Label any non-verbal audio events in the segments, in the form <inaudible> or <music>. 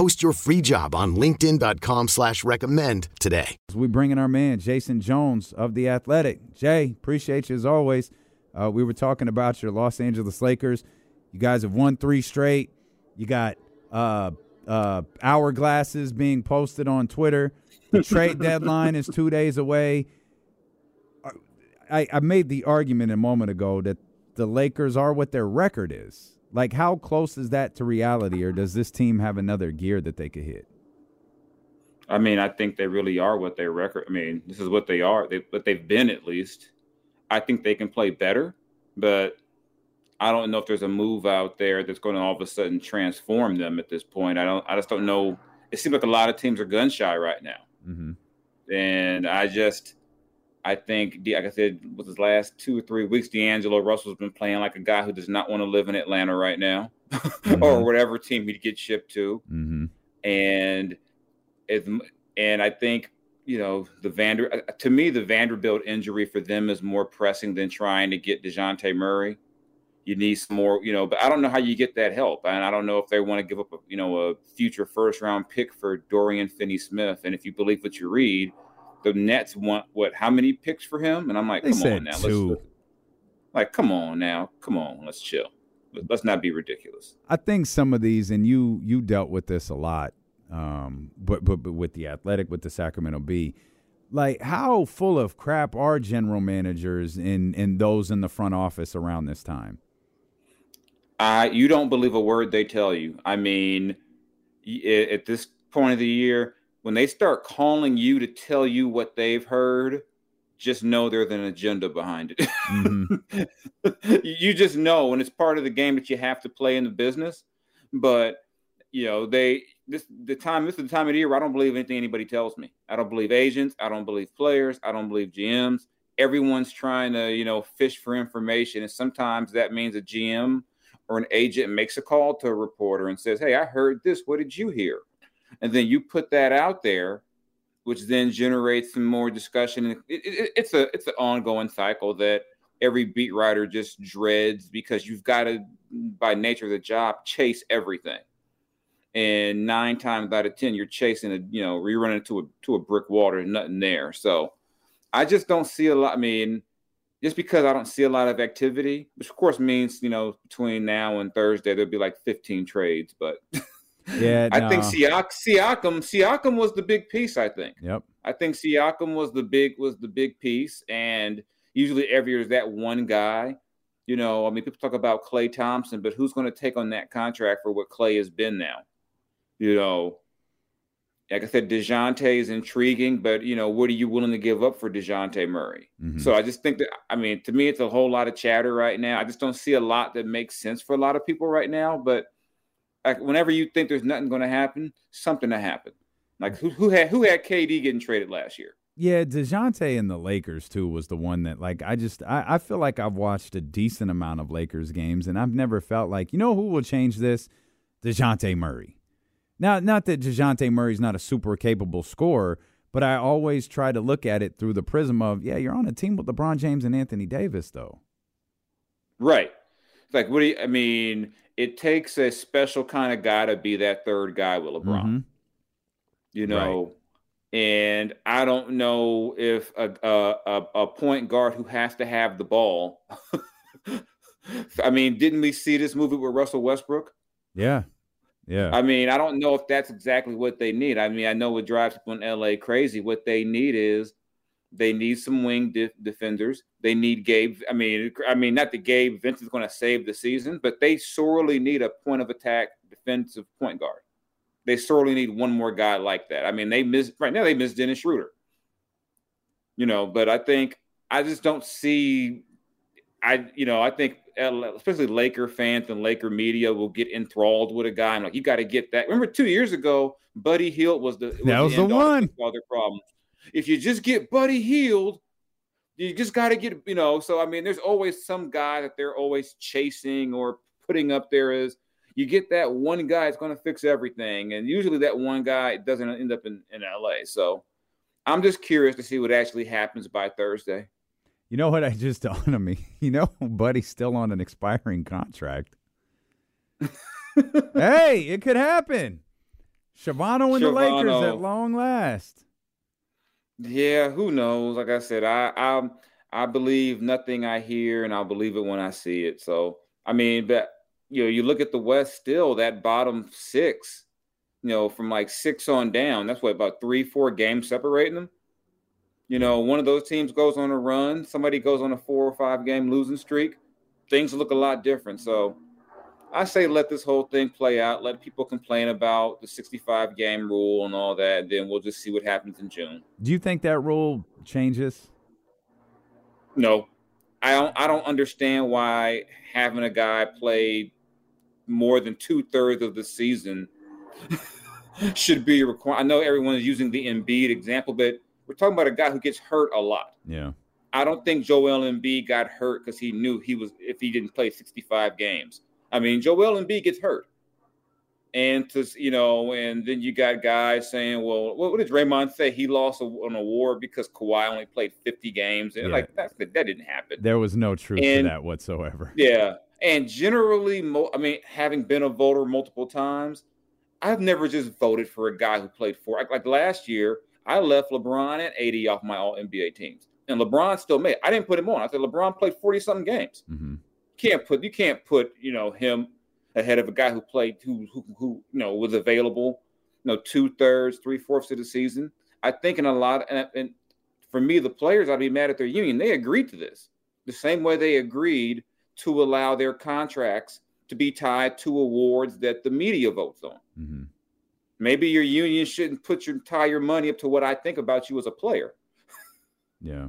Post your free job on linkedin.com slash recommend today. We bring in our man, Jason Jones of The Athletic. Jay, appreciate you as always. Uh, we were talking about your Los Angeles Lakers. You guys have won three straight. You got uh, uh, hourglasses being posted on Twitter. The <laughs> trade deadline is two days away. I, I made the argument a moment ago that the Lakers are what their record is. Like, how close is that to reality, or does this team have another gear that they could hit? I mean, I think they really are what their record. I mean, this is what they are. They, what they've been at least. I think they can play better, but I don't know if there's a move out there that's going to all of a sudden transform them at this point. I don't. I just don't know. It seems like a lot of teams are gun shy right now, mm-hmm. and I just I think, like I said, with his last two or three weeks, D'Angelo Russell's been playing like a guy who does not want to live in Atlanta right now, <laughs> mm-hmm. or whatever team he'd get shipped to. Mm-hmm. And it, and I think you know the Vander. Uh, to me, the Vanderbilt injury for them is more pressing than trying to get Dejounte Murray. You need some more, you know. But I don't know how you get that help, and I don't know if they want to give up, a, you know, a future first round pick for Dorian Finney-Smith. And if you believe what you read the Nets want what? How many picks for him? And I'm like, they come on now, two. let's like, come on now, come on, let's chill. Let's not be ridiculous. I think some of these, and you you dealt with this a lot, um, but, but but with the Athletic, with the Sacramento Bee, like how full of crap are general managers and and those in the front office around this time? I you don't believe a word they tell you. I mean, at this point of the year, when they start calling you to tell you what they've heard, just know there's an agenda behind it. Mm-hmm. <laughs> you just know, and it's part of the game that you have to play in the business. But you know, they this the time this is the time of the year I don't believe anything anybody tells me. I don't believe agents. I don't believe players. I don't believe GMs. Everyone's trying to you know fish for information, and sometimes that means a GM or an agent makes a call to a reporter and says, "Hey, I heard this. What did you hear?" And then you put that out there which then generates some more discussion. It, it, it's a it's an ongoing cycle that every beat writer just dreads because you've got to by nature of the job chase everything. And nine times out of ten you're chasing a you know you're running into a to a brick wall there's nothing there. So i just don't see a lot i mean just because i don't see a lot of activity which of course means you know between now and thursday there'll be like 15 trades but <laughs> Yeah, I think Siak, Siakam Siakam was the big piece. I think. Yep. I think Siakam was the big was the big piece, and usually every year is that one guy. You know, I mean, people talk about Klay Thompson, but who's going to take on that contract for what Clay has been now? You know, like I said, Dejounte is intriguing, but you know, what are you willing to give up for Dejounte Murray? Mm-hmm. So I just think that I mean, to me, it's a whole lot of chatter right now. I just don't see a lot that makes sense for a lot of people right now, but like whenever you think there's nothing going to happen, something to happen. Like mm. who who had who had KD getting traded last year? Yeah, Dejounte and the Lakers too was the one that like I just I, I feel like I've watched a decent amount of Lakers games and I've never felt like you know who will change this, Dejounte Murray. Now, not that Dejounte Murray's not a super capable scorer, but I always try to look at it through the prism of yeah, you're on a team with LeBron James and Anthony Davis though. Right. Like what do you? I mean, it takes a special kind of guy to be that third guy with LeBron. Mm-hmm. You know, right. and I don't know if a, a a point guard who has to have the ball. <laughs> I mean, didn't we see this movie with Russell Westbrook? Yeah. Yeah. I mean, I don't know if that's exactly what they need. I mean, I know what drives people in LA crazy. What they need is they need some wing de- defenders. They need Gabe. I mean, I mean, not the Gabe Vincent's going to save the season, but they sorely need a point of attack defensive point guard. They sorely need one more guy like that. I mean, they miss right now. They miss Dennis Schroeder. You know, but I think I just don't see. I you know I think uh, especially Laker fans and Laker media will get enthralled with a guy. I'm like, you got to get that. Remember two years ago, Buddy Hield was the was that was the, the one. All their problems. If you just get Buddy Hield, you just got to get you know. So I mean, there's always some guy that they're always chasing or putting up there is you get that one guy that's going to fix everything, and usually that one guy doesn't end up in, in LA. So I'm just curious to see what actually happens by Thursday. You know what I just dawned on me? You know, Buddy's still on an expiring contract. <laughs> hey, it could happen. Shavano and the Lakers at long last. Yeah, who knows? Like I said, I I I believe nothing I hear, and I'll believe it when I see it. So I mean, but you know, you look at the West still, that bottom six, you know, from like six on down, that's what about three, four games separating them. You know, one of those teams goes on a run, somebody goes on a four or five game losing streak, things look a lot different. So I say let this whole thing play out, let people complain about the 65 game rule and all that, and then we'll just see what happens in June. Do you think that rule changes? No. I don't I don't understand why having a guy play more than two thirds of the season <laughs> should be required. I know everyone is using the Embiid example, but we're talking about a guy who gets hurt a lot. Yeah. I don't think Joel Embiid got hurt because he knew he was if he didn't play 65 games. I mean, Joel Embiid gets hurt. And to you know, and then you got guys saying, "Well, what, did Draymond say? He lost a, an award because Kawhi only played 50 games." And yeah. like that, that didn't happen. There was no truth and, to that whatsoever. <laughs> Yeah, and generally, I mean, having been a voter multiple times, I've never just voted for a guy who played four. Like, like last year, I left LeBron at 80 off my All NBA teams, and LeBron still made. I didn't put him on. I said LeBron played 40 something games. Mm-hmm. Can't put you can't put you know him ahead of a guy who played who who, who you know was available, you know two thirds, three fourths of the season. I think in a lot and, and for me, the players I'd be mad at their union. They agreed to this the same way they agreed to allow their contracts to be tied to awards that the media votes on. Mm-hmm. Maybe your union shouldn't put your tie your money up to what I think about you as a player. yeah.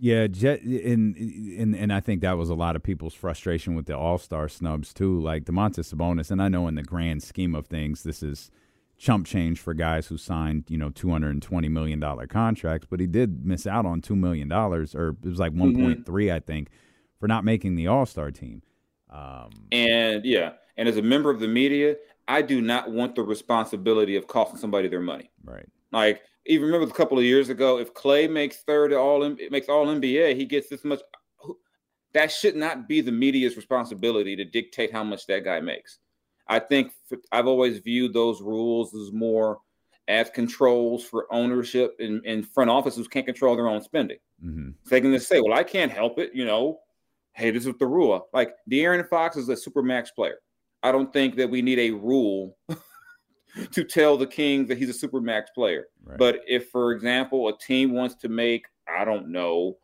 Yeah, Jet, and and and I think that was a lot of people's frustration with the All Star snubs too. Like Domantas Sabonis, and I know in the grand scheme of things, this is chump change for guys who signed you know two hundred and twenty million dollar contracts, but he did miss out on two million dollars, or it was like one point three, mm-hmm. I think, for not making the All Star team. Um, and yeah, and as a member of the media, I do not want the responsibility of costing somebody their money. Right. Like even remember a couple of years ago, if Klay makes third all makes all NBA, he gets this much. That should not be the media's responsibility to dictate how much that guy makes. I think I've always viewed those rules as more as controls for ownership and, and front offices can't control their own spending. Mm-hmm. So they can just say, "Well, I can't help it," you know hey, this is the rule. Like De'Aaron Fox is a super max player. I don't think that we need a rule <laughs> <laughs> to tell the Kings that he's a super max player. Right. But if, for example, a team wants to make, I don't know,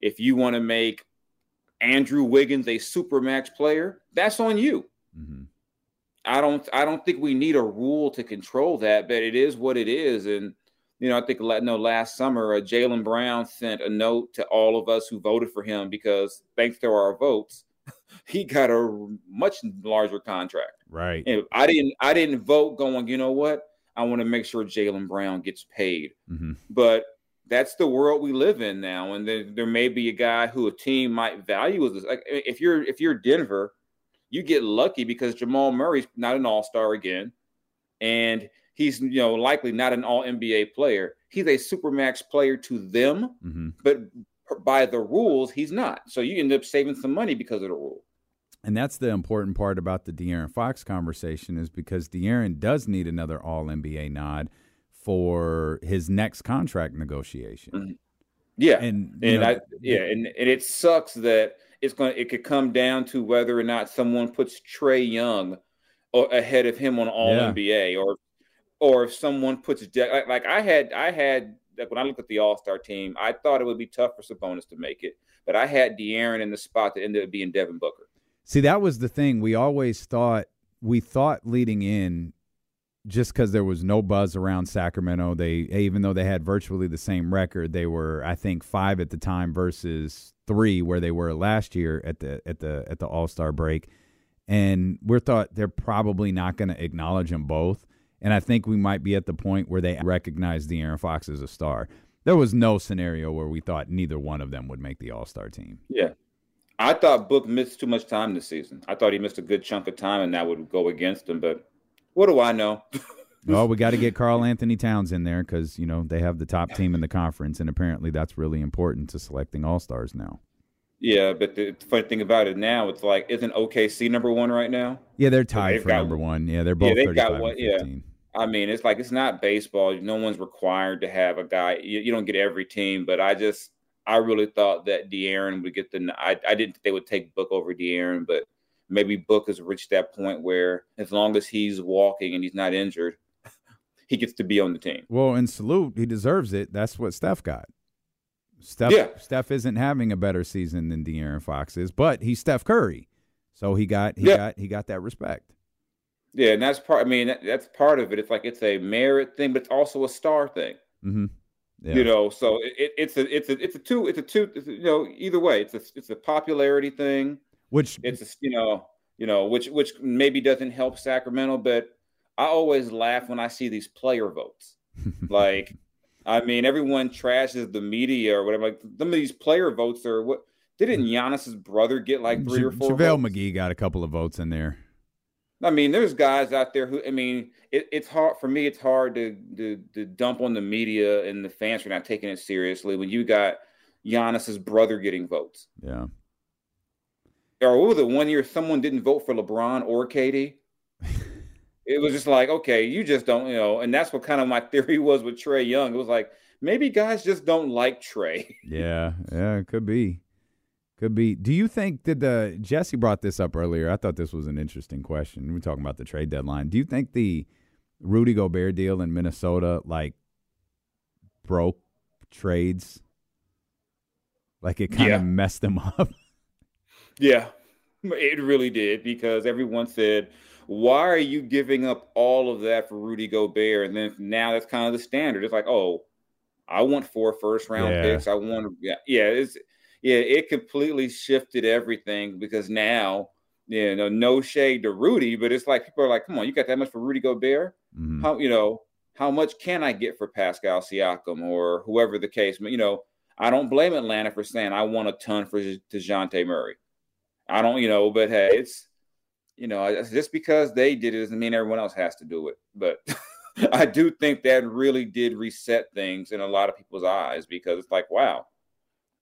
if you want to make Andrew Wiggins a super max player, that's on you. Mm-hmm. I don't I don't think we need a rule to control that, but it is what it is. And you know, I think let no last summer, uh, Jaylen Brown sent a note to all of us who voted for him because thanks to our votes, <laughs> he got a much larger contract. Right. And I didn't I didn't vote going, you know what? I want to make sure Jaylen Brown gets paid. Mm-hmm. But that's the world we live in now. And there, there may be a guy who a team might value as like if you're if you're Denver, you get lucky because Jamal Murray's not an all-star again. And he's you know likely not an all NBA player. He's a supermax player to them, mm-hmm. but by the rules, he's not. So you end up saving some money because of the rule. And that's the important part about the De'Aaron Fox conversation is because De'Aaron does need another All NBA nod for his next contract negotiation. Mm-hmm. Yeah, and and know, I yeah, and, and it sucks that it's going to it could come down to whether or not someone puts Trae Young ahead of him on All Yeah. NBA, or or if someone puts De- like, like I had I had like when I looked at the All Star team, I thought it would be tough for Sabonis to make it, but I had De'Aaron in the spot that ended up being Devin Booker. See, that was the thing. We always thought we thought leading in, just because there was no buzz around Sacramento. They even though they had virtually the same record, they were I think five at the time versus three where they were last year at the at the at the All Star break, and we thought they're probably not going to acknowledge them both. And I think we might be at the point where they recognize De'Aaron Fox as a star. There was no scenario where we thought neither one of them would make the All Star team. Yeah. I thought Book missed too much time this season. I thought he missed a good chunk of time, and that would go against him. But what do I know? <laughs> Well, we got to get Karl-Anthony Towns in there because you know they have the top team in the conference, and apparently that's really important to selecting all stars now. Yeah, but the funny thing about it now, it's like, isn't OKC number one right now? Yeah, they're tied for got- number one. Yeah, they're both Yeah, they've got what- yeah. I mean, it's like it's not baseball. No one's required to have a guy. You, you don't get every team, but I just I really thought that De'Aaron would get the. I I didn't think they would take Book over De'Aaron, but maybe Book has reached that point where as long as he's walking and he's not injured, he gets to be on the team. Well, and salute, he deserves it. That's what Steph got. Steph, Yeah. Steph isn't having a better season than De'Aaron Fox is, but he's Steph Curry, so he got he Yeah. got he got that respect. Yeah, and that's part. I mean, that, that's part of it. It's like it's a merit thing, but it's also a star thing. Mm-hmm. Yeah. You know, so it, it, it's a it's a it's a two it's a two it's a, you know either way it's a it's a popularity thing. Which It's a, you know you know which which maybe doesn't help Sacramento, but I always laugh when I see these player votes. <laughs> like, I mean, everyone trashes the media or whatever. Like some of these player votes are what didn't mm. Giannis's brother get like three or four? JaVale votes? McGee got a couple of votes in there. I mean, there's guys out there who, I mean, it, it's hard for me. It's hard to, to to dump on the media and the fans for not taking it seriously when you got Giannis's brother getting votes. Yeah. Or what was it? One year, someone didn't vote for LeBron or KD. It was just like, okay, you just don't, you know. And that's what kind of my <laughs> theory was with Trae Young. It was like maybe guys just don't like Trey. <laughs> Yeah, yeah, it could be. Could be. Do you think that the Jesse brought this up earlier? I thought this was an interesting question. We're talking about the trade deadline. Do you think the Rudy Gobert deal in Minnesota like broke trades? Like it kind Yeah. of messed them <laughs> up. Yeah, it really did because everyone said, "Why are you giving up all of that for Rudy Gobert?" And then now that's kind of the standard. It's like, "Oh, I want four first round Yeah. picks. I want, yeah, yeah." It's yeah, it completely shifted everything because now, you know, no shade to Rudy, but it's like people are like, "Come on, you got that much for Rudy Gobert? Mhm. How you know how much can I get for Pascal Siakam or whoever the case?" You know, I don't blame Atlanta for saying I want a ton for Dejounte Murray. I don't, you know, but hey, it's you know, just because they did it doesn't mean everyone else has to do it. But <laughs> I do think that really did reset things in a lot of people's eyes because it's like, wow,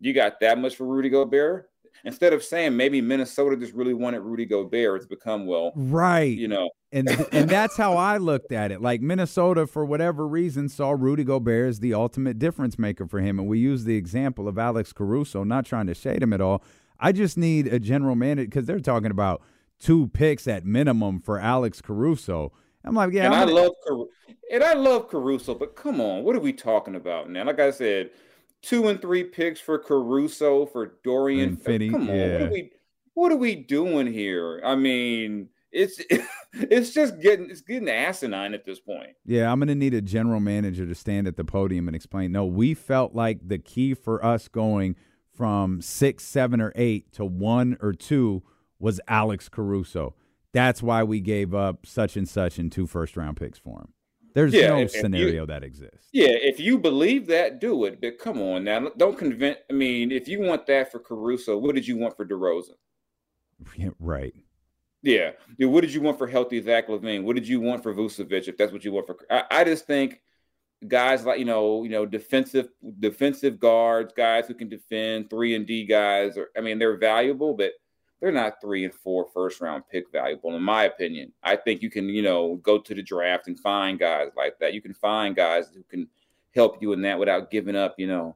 you got that much for Rudy Gobert. Instead of saying maybe Minnesota just really wanted Rudy Gobert, it's become well, Right. you know, and and that's how I looked at it. Like Minnesota, for whatever reason, saw Rudy Gobert as the ultimate difference maker for him, and we use the example of Alex Caruso. Not trying to shade him at all. I just need a general manager because they're talking about two picks at minimum for Alex Caruso. I'm like, yeah, and I'm I gonna- love Caru- and I love Caruso, but come on, what are we talking about now? Like I said, two and three picks for Caruso for Dorian. Finney, come on, what are we what are we doing here? I mean, it's <laughs> it's just getting it's getting asinine at this point. Yeah, I'm going to need a general manager to stand at the podium and explain. No, we felt like the key for us going from six, seven, or eight to one or two was Alex Caruso. That's why we gave up such and such and two first round picks for him. There's Yeah, no if you- scenario that exists. Yeah, if you believe that, do it. But come on now, don't convince. I mean, if you want that for Caruso, what did you want for DeRozan? <laughs> Yeah, right. Yeah. Yeah, What did you want for healthy Zach LaVine? What did you want for Vucevic? If that's what you want for, I, I just think guys like you know, you know, defensive defensive guards, guys who can defend, three and D guys. Are, I mean, they're valuable, but they're not three and four first round pick valuable, in my opinion. I think you can, you know, go to the draft and find guys like that. You can find guys who can help you in that without giving up, you know,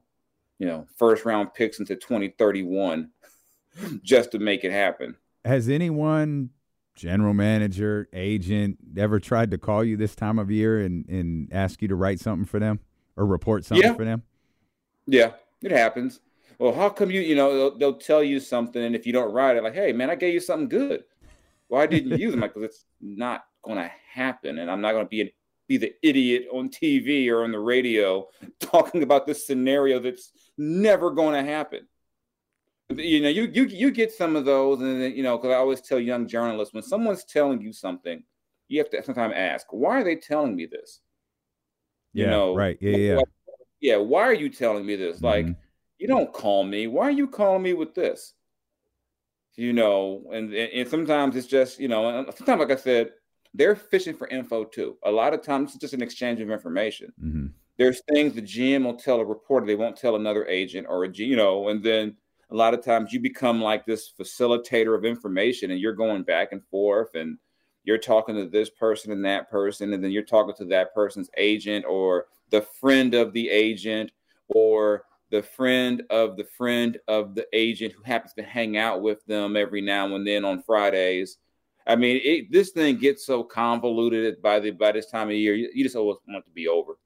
you know, first round picks into twenty thirty one <laughs> just to make it happen. Has anyone general manager, agent ever tried to call you this time of year and, and ask you to write something for them or report something Yeah. for them? Yeah, it happens. Well, how come you, you know, they'll, they'll tell you something, and if you don't write it, like, hey, man, I gave you something good. Why didn't you use it? Like, because it's not going to happen, and I'm not going to be an, be the idiot on TV or on the radio <laughs> talking about this scenario that's never going to happen. You know, you you you get some of those, and then, you know, because I always tell young journalists when someone's telling you something, you have to sometimes ask, why are they telling me this? You know, right. Yeah, yeah. like, yeah. Why are you telling me this? Like, Mhm. You don't call me. Why are you calling me with this? You know, and and sometimes it's just you know, and sometimes like I said, they're fishing for info too. A lot of times it's just an exchange of information. Mhm. There's things the GM will tell a reporter they won't tell another agent or a G, you know, and then a lot of times you become like this facilitator of information and you're going back and forth and you're talking to this person and that person and then you're talking to that person's agent or the friend of the agent or the friend of the friend of the agent who happens to hang out with them every now and then on Fridays. I mean, it, this thing gets so convoluted by the by this time of year. You, you just always want it to be over.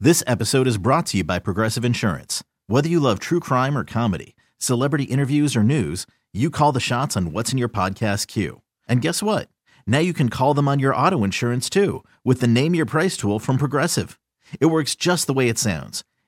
This episode is brought to you by Progressive Insurance. Whether you love true crime or comedy, celebrity interviews or news, you call the shots on what's in your podcast queue. And guess what? Now you can call them on your auto insurance too with the Name Your Price tool from Progressive. It works just the way it sounds.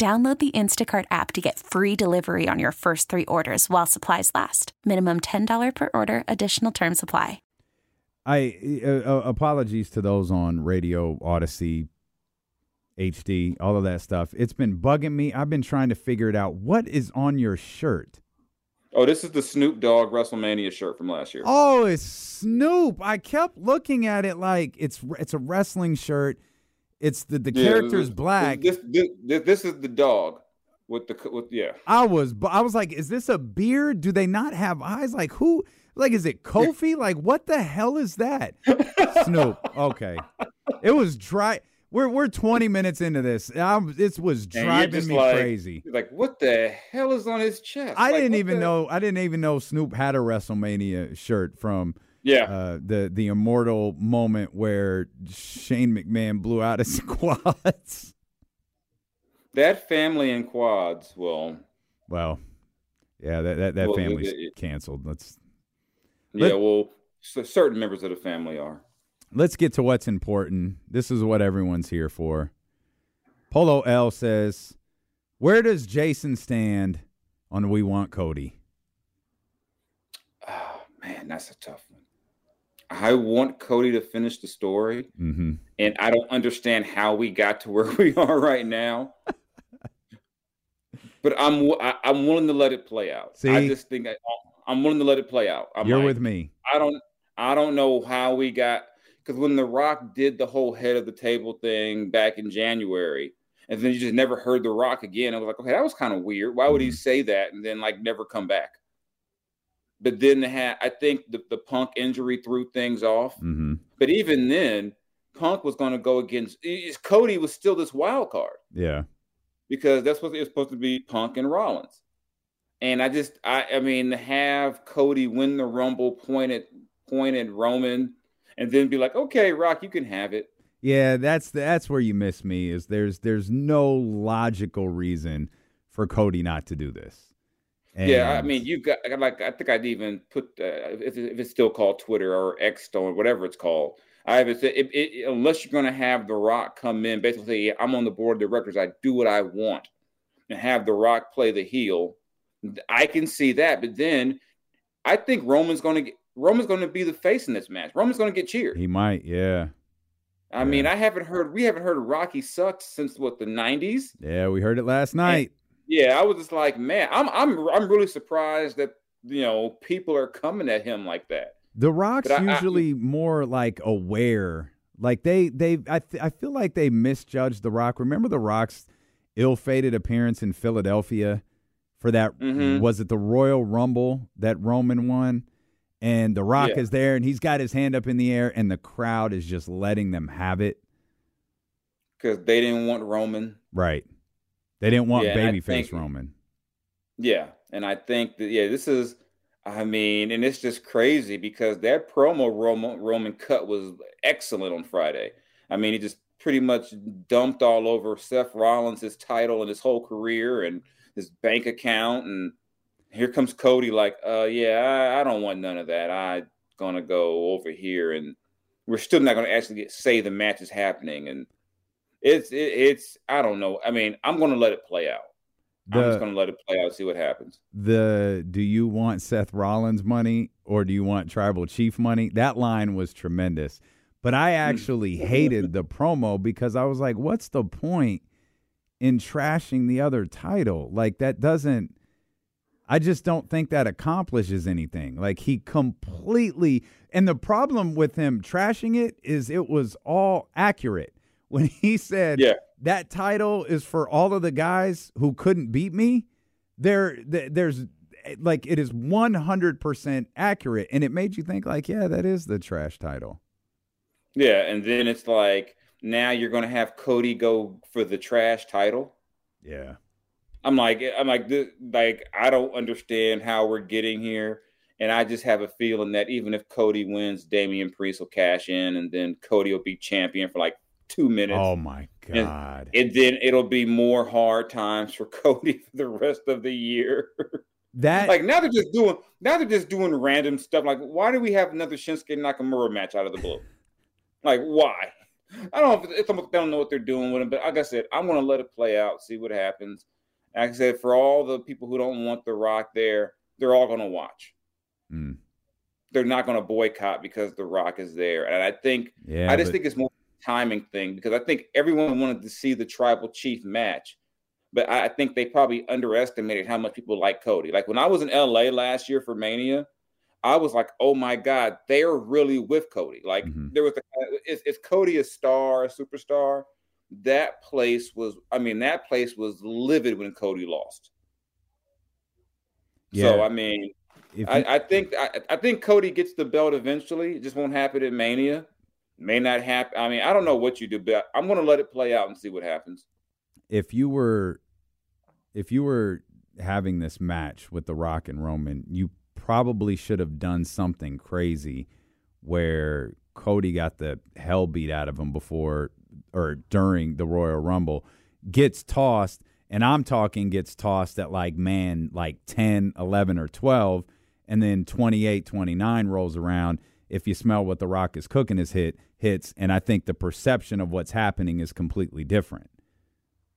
Download the Instacart app to get free delivery on your first three orders while supplies last. Minimum $10 per order, additional term supply. I uh, uh, apologies to those on Radio Odyssey, HD, all of that stuff. It's been bugging me. I've been trying to figure it out. What is on your shirt? Oh, this is the Snoop Dogg WrestleMania shirt from last year. Oh, it's Snoop. I kept looking at it like it's it's a wrestling shirt. It's the the Yeah, character's this- black. This, this this this is the dog with the with yeah. I was I was like, is this a beard? Do they not have eyes? Like who? Like is it Kofi? <laughs> like what the hell is that? Snoop. Okay. It was dry. We're we're 20 minutes into this. I'm, this was driving me like- crazy. Like, what the hell is on his chest? I Like, didn't even the- know. I didn't even know Snoop had a WrestleMania shirt from Yeah, uh, the the immortal moment where Shane McMahon blew out his <laughs> quads. that family in quads. Well, Well, yeah, that that, that Well, family's it- it- canceled. Let's yeah. Let- well, certain members of the family are. let's get to what's important. This is what everyone's here for. Polo L says, "Where does Jason stand on We Want Cody?" Oh man, that's a tough one. I want Cody to finish the story, Mm-hmm. and I don't understand how we got to where <laughs> we are right now. but I'm wi- I, I'm willing to let it play out. I just think I, I'm willing to let it play out. I'm You're like, with me. I don't I don't know how we got because when The Rock did the whole head of the table thing back in January, and then you just never heard The Rock again. I was like, okay, that was kind of weird. Why would he Mhm. say that and then like never come back? But then had, I think the, the Punk injury threw things off. Mm-hmm. But even then, Punk was going to go against Cody was still this wild card Yeah. because that's what it was supposed to be Punk and Rollins. And I just I I mean to have Cody win the Rumble pointed pointed Roman and then be like, okay, Rock, you can have it. Yeah, that's that's where you miss me. Is there's there's no logical reason for Cody not to do this. And yeah, I mean, you got like I think I'd even put uh, if, if it's still called Twitter or X or whatever it's called. I have it, it, it unless you're going to have The Rock come in, basically, I'm on the board of directors. I do what I want, and have The Rock play the heel. I can see that, but then I think Roman's going to get Roman's going to be the face in this match. Roman's going to get cheered. He might, yeah. I yeah. mean, I haven't heard we haven't heard Rocky sucks since what the '90s. Yeah, we heard it last night. Yeah, I was just like, man, I'm I'm I'm really surprised that you know people are coming at him like that. The Rock's I, usually I, more like aware. Like they they I th- I feel like they misjudged The Rock. Remember The Rock's ill-fated appearance in Philadelphia for that mm-hmm. was it the Royal Rumble that Roman won? And The Rock yeah. is there and he's got his hand up in the air and the crowd is just letting them have it. Cuz they didn't want Roman. Right. They didn't want yeah, babyface Roman. Yeah, and I think that yeah, this is I mean, and it's just crazy because that promo Roman, Roman cut was excellent on Friday. I mean, he just pretty much dumped all over Seth Rollins, his title and his whole career and his bank account. And here comes Cody, like, uh, yeah, I, I don't want none of that. I'm gonna go over here, and we're still not gonna actually get, say the match is happening. And it's it, it's I don't know. I mean, I'm gonna let it play out. The, I'm just gonna let it play out, see what happens. The do you want Seth Rollins money or do you want Tribal Chief money? That line was tremendous. But I hmm. actually hated the promo because I was like, what's the point in trashing the other title? Like that doesn't I just don't think that accomplishes anything. Like he completely and the problem with him trashing it is it was all accurate. When he said yeah. That title is for all of the guys who couldn't beat me. There, there's like it is 100% accurate. And it made you think like yeah that is the trash title. Yeah and then it's like now you're going to have cody go for the trash title? Yeah. I'm like i'm like this, like i don't understand how we're getting here. And i just have a feeling that even if cody wins damian priest will cash in and then cody will be champion for like two minutes. Oh my god! And, and, then it'll be more hard times for <laughs> Cody for the rest of the year. <laughs> That like now they're just doing now they're just doing random stuff. Like why do we have another Shinsuke Nakamura match out of the blue? <laughs> like why? I don't know if it's almost they don't know what they're doing with him. But like I said, I'm to let it play out, see what happens. Like I said, for all the people who don't want The Rock there, they're all going to watch. Mm. They're not going to boycott because The Rock is there. And I think, yeah, I just but... think it's more timing thing because I think everyone wanted to see the tribal chief match, but I think they probably underestimated how much people like Cody. Like when I was in LA last year for Mania, I was like, oh my God, they are really with Cody. Like mm-hmm. there was a, is, is Cody a star, a superstar? That place was, I mean, that place was livid when Cody lost. Yeah. So I mean, you, I, I, think I, I, think Cody gets the belt eventually. It just won't happen at Mania may not happen. I mean, I don't know what you do, but I'm going to let it play out and see what happens. If you were, if you were having this match with The Rock and Roman, you probably should have done something crazy where Cody got the hell beat out of him before or during the Royal Rumble, gets tossed, and I'm talking gets tossed at like, man, like 10, 11, or 12, and then 28, 29 rolls around. If you smell what The Rock is cooking is hit, hits, and I think the perception of what's happening is completely different.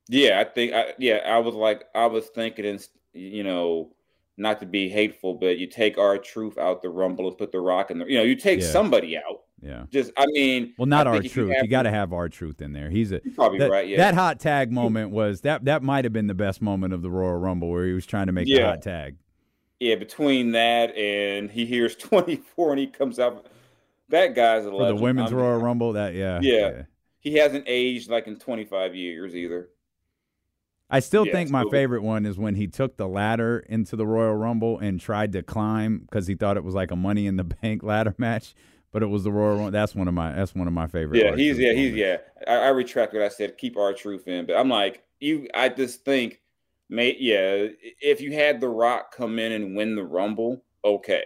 Yeah, I think, I, yeah, I was like, I was thinking, in, you know, not to be hateful, but you take R-Truth out the Rumble and put the Rock in the, you know, you take yeah. somebody out. Yeah. Just, I mean, well, not R-Truth You, you got to have R-Truth in there. He's a probably that, right. Yeah. That hot tag moment was that. That might have been the best moment of the Royal Rumble where he was trying to make yeah. the hot tag. Yeah, between that and he hears <laughs> 24 and he comes out that guy's a for legend. the women's I mean, Royal Rumble. That yeah, yeah, yeah, He hasn't aged like in 25 years either. I still yeah, think my favorite one is when he took the ladder into the Royal Rumble and tried to climb because he thought it was like a Money in the <laughs> Bank ladder match, but it was the Royal Rumble. That's one of my that's one of my favorite. Yeah, he's yeah he's yeah. I, I retract what I said. Keep R-Truth in, but I'm like you. I just think, may yeah, if you had The Rock come in and win the Rumble, okay.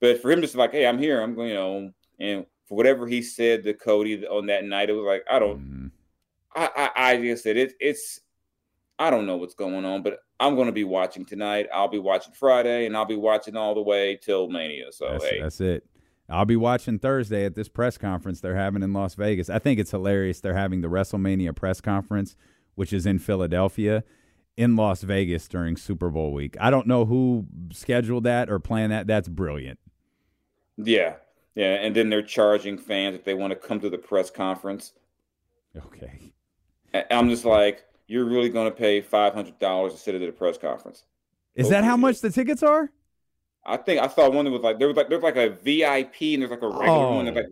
But for him, just like, hey, I'm here. I'm going, you know, and for whatever he said to Cody on that night, it was like, I don't. Mm-hmm. I, I, I just said it, it's. I don't know what's going on, but I'm going to be watching tonight. I'll be watching Friday, and I'll be watching all the way till Mania. So that's, hey, that's it. I'll be watching Thursday at this press conference they're having in Las Vegas. I think it's hilarious. They're having the WrestleMania press conference, which is in Philadelphia, in Las Vegas during Super Bowl week. I don't know who scheduled that or planned that. That's brilliant. Yeah. Yeah. And then they're charging fans if they want to come to the press conference. Okay. I'm just like, you're really going to pay $500 to sit at the press conference. Is that how much the tickets are? I think I saw one that was like there was like there's like a VIP and there's like a regular oh. one. Like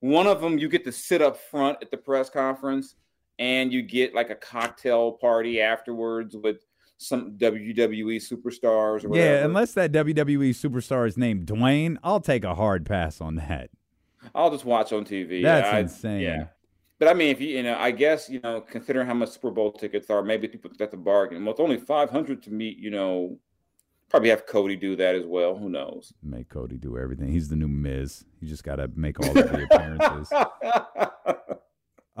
one of them you get to sit up front at the press conference and you get like a cocktail party afterwards with some WWE superstars. Or whatever. Yeah, unless that WWE superstar is named Dwayne, I'll take a hard pass on that. I'll just watch on TV. That's I, insane. Yeah. But I mean, if you you know, I guess you know, considering how much Super Bowl tickets are, maybe people that's a bargain. Well, it's only five hundred to meet, you know, Probably have Cody do that as well. Who knows? Make Cody do everything. He's the new Miz. You just got to make all of the <laughs> appearances. <laughs>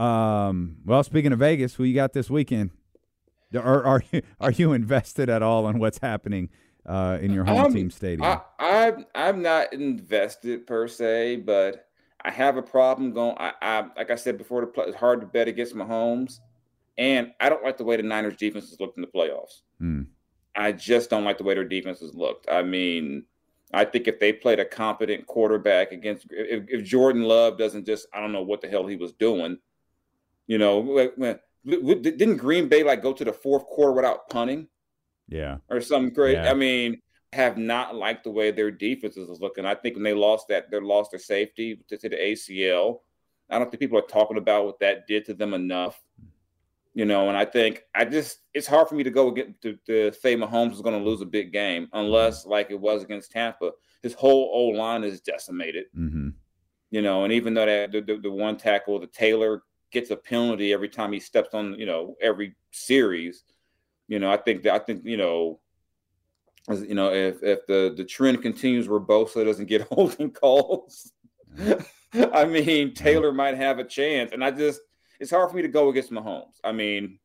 um. Well, speaking of Vegas, who you got this weekend? Are are you are you invested at all in what's happening uh, in your home team stadium? I, I'm I'm not invested per se, but I have a problem going. I, I like I said before, the it's hard to bet against Mahomes, and I don't like the way the Niners defense has looked in the playoffs. Hmm. I just don't like the way their defenses looked. I mean, I think if they played a competent quarterback against, if, if Jordan Love doesn't just, I don't know what the hell he was doing. You know, didn't Green Bay like go to the fourth quarter without punting? Yeah, or something great. Yeah. I mean, have not liked the way their defenses was looking. I think when they lost that, they lost their safety to, to the ACL. I don't think people are talking about what that did to them enough you know, and I think I just it's hard for me to go get to, to say Mahomes is going to lose a big game unless like it was against Tampa. His whole old line is decimated. Mm-hmm. You know, and even though that the, the, the, one tackle, the Taylor gets a penalty every time he steps on, you know, every series. You know, I think that I think you know, as, you know, if if the the trend continues where Bosa doesn't get <laughs> holding calls, mm-hmm. I mean mm-hmm. Taylor might have a chance, and I just it's hard for me to go against Mahomes. I mean,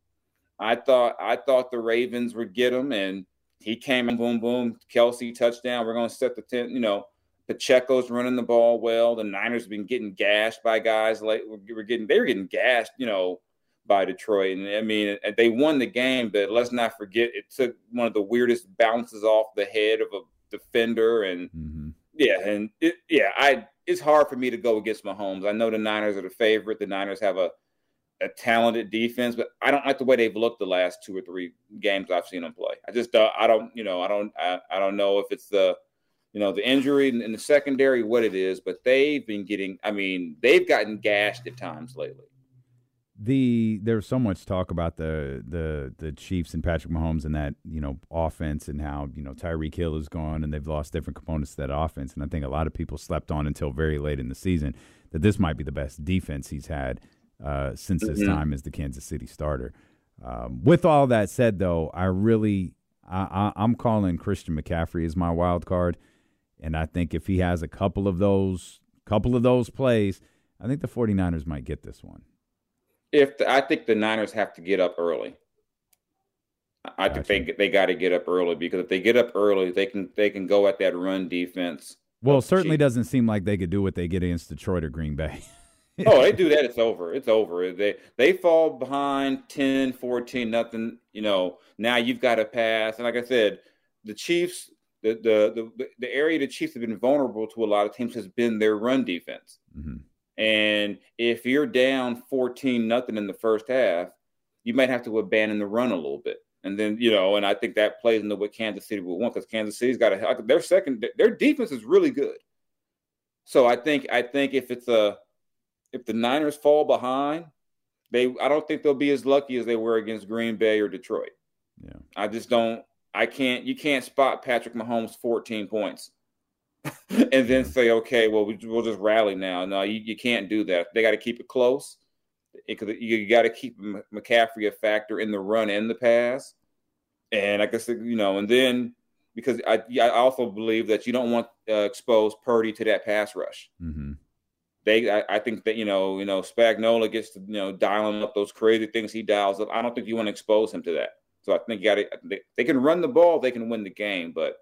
I thought I thought the Ravens would get him, and he came and boom, boom, Kelce touchdown. We're going to set the ten. You know, Pacheco's running the ball well. The Niners have been getting gashed by guys like we're getting they were getting gashed. You know, by Detroit, and I mean they won the game, but let's not forget it took one of the weirdest bounces off the head of a defender, and mm-hmm. yeah, and it, yeah, I it's hard for me to go against Mahomes. I know the Niners are the favorite. The Niners have a a talented defense, but I don't like the way they've looked the last two or three games I've seen them play. I just uh, I don't you know I don't I, I don't know if it's the you know the injury in, in the secondary what it is, but they've been getting I mean they've gotten gashed at times lately. The there's so much talk about the the the Chiefs and Patrick Mahomes and that you know offense and how you know Tyreek Hill is gone and they've lost different components to that offense and I think a lot of people slept on until very late in the season that this might be the best defense he's had uh, since his mm-hmm. time as the Kansas City starter. Um, with all that said, though, I really I, I, am calling Christian McCaffrey as my wild card, and I think if he has a couple of those couple of those plays, I think the 49ers might get this one. If the, I think the Niners have to get up early. I gotcha. think they they got to get up early because if they get up early, they can they can go at that run defense. Well, certainly doesn't seem like they could do what they get against Detroit or Green Bay. <laughs> oh, they <laughs> do that, it's over. It's over. They they fall behind 10, 14, nothing. You know, now you've got to pass. And like I said, the Chiefs, the the the, the area the Chiefs have been vulnerable to a lot of teams has been their run defense. Mm-hmm. And if you're down 14 nothing in the first half, you might have to abandon the run a little bit. And then, you know, and I think that plays into what Kansas City will want because Kansas City's got a their second their defense is really good. So I think I think if it's a if the Niners fall behind, they I don't think they'll be as lucky as they were against Green Bay or Detroit. Yeah. I just don't I can't you can't spot Patrick Mahomes 14 points <laughs> and then say, okay, well, we, will just rally now. No, you, you can't do that. They got to keep it close. It, you got to keep McCaffrey a factor in the run and the pass. And I guess, you know, and then because I, I also believe that you don't want to uh, expose Purdy to that pass rush. Mm-hmm. They, I, I, think that you know, you know, Spagnuolo gets to you know dialing up those crazy things he dials up. I don't think you want to expose him to that. So I think you got. They, they, can run the ball, they can win the game, but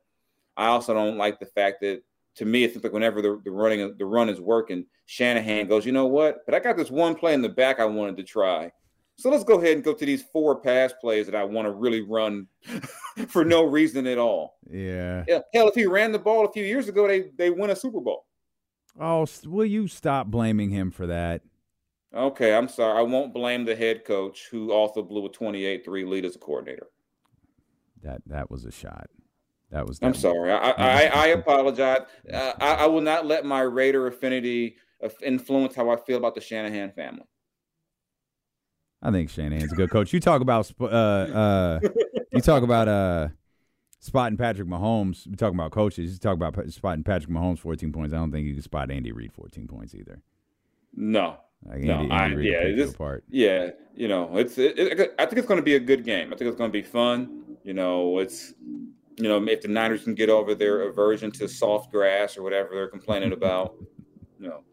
I also don't like the fact that to me, it seems like whenever the, the running the run is working, Shanahan goes, you know what? But I got this one play in the back I wanted to try. So let's go ahead and go to these four pass plays that I want to really run <laughs> for no reason at all. Yeah. yeah. Hell, if he ran the ball a few years ago, they they win a Super Bowl. Oh, will you stop blaming him for that? Okay, I'm sorry. I won't blame the head coach who also blew a 28-3 lead as a coordinator. That that was a shot. That was. That I'm sorry. I I, I apologize. Uh, I, I will not let my Raider affinity influence how I feel about the Shanahan family. I think Shanahan's a good coach. You talk about uh, uh, you talk about uh, spotting Patrick Mahomes. We're talking about coaches. You talk about spotting Patrick Mahomes 14 points. I don't think you can spot Andy Reid 14 points either. No, like Andy, no, I, Andy yeah, it's, apart. yeah, you know, it's. It, it, I think it's going to be a good game. I think it's going to be fun. You know, it's. You know, if the Niners can get over their aversion to soft grass or whatever they're complaining about, you know,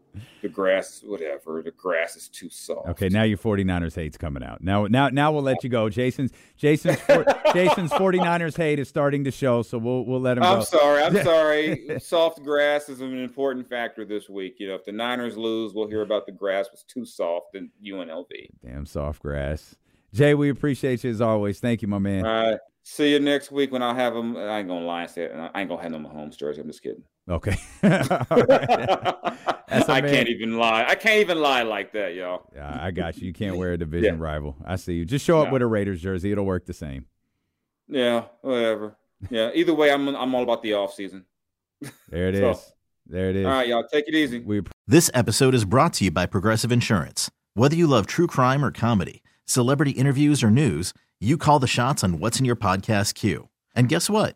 the grass, whatever. The grass is too soft. Okay, now your 49ers hate's coming out. Now, now, now we'll let you go. Jason's Jason's <laughs> Jason's 49ers hate is starting to show, so we'll we'll let him. I'm go. sorry. I'm <laughs> sorry. soft grass is an important factor this week. You know, if the Niners lose, we'll hear about the grass was too soft in UNLV. Damn soft grass. Jay, we appreciate you as always. Thank you, my man. All right. See you next week when I'll have them. I ain't gonna lie and say. I ain't gonna have no Mahomes jersey. I'm just kidding. Okay. <laughs> I can't even lie. I can't even lie like that, y'all. Yeah, I got you. You can't wear a <laughs> division yeah. rival. I see you. Just show up no. with a Raiders jersey. It'll work the same. Yeah, whatever. Yeah, either way, I'm I'm all about the off season. There it <laughs> so, is. There it is. All right, y'all. Take it easy. We... This episode is brought to you by Progressive Insurance. Whether you love true crime or comedy, celebrity interviews or news, you call the shots on what's in your podcast queue. And guess what?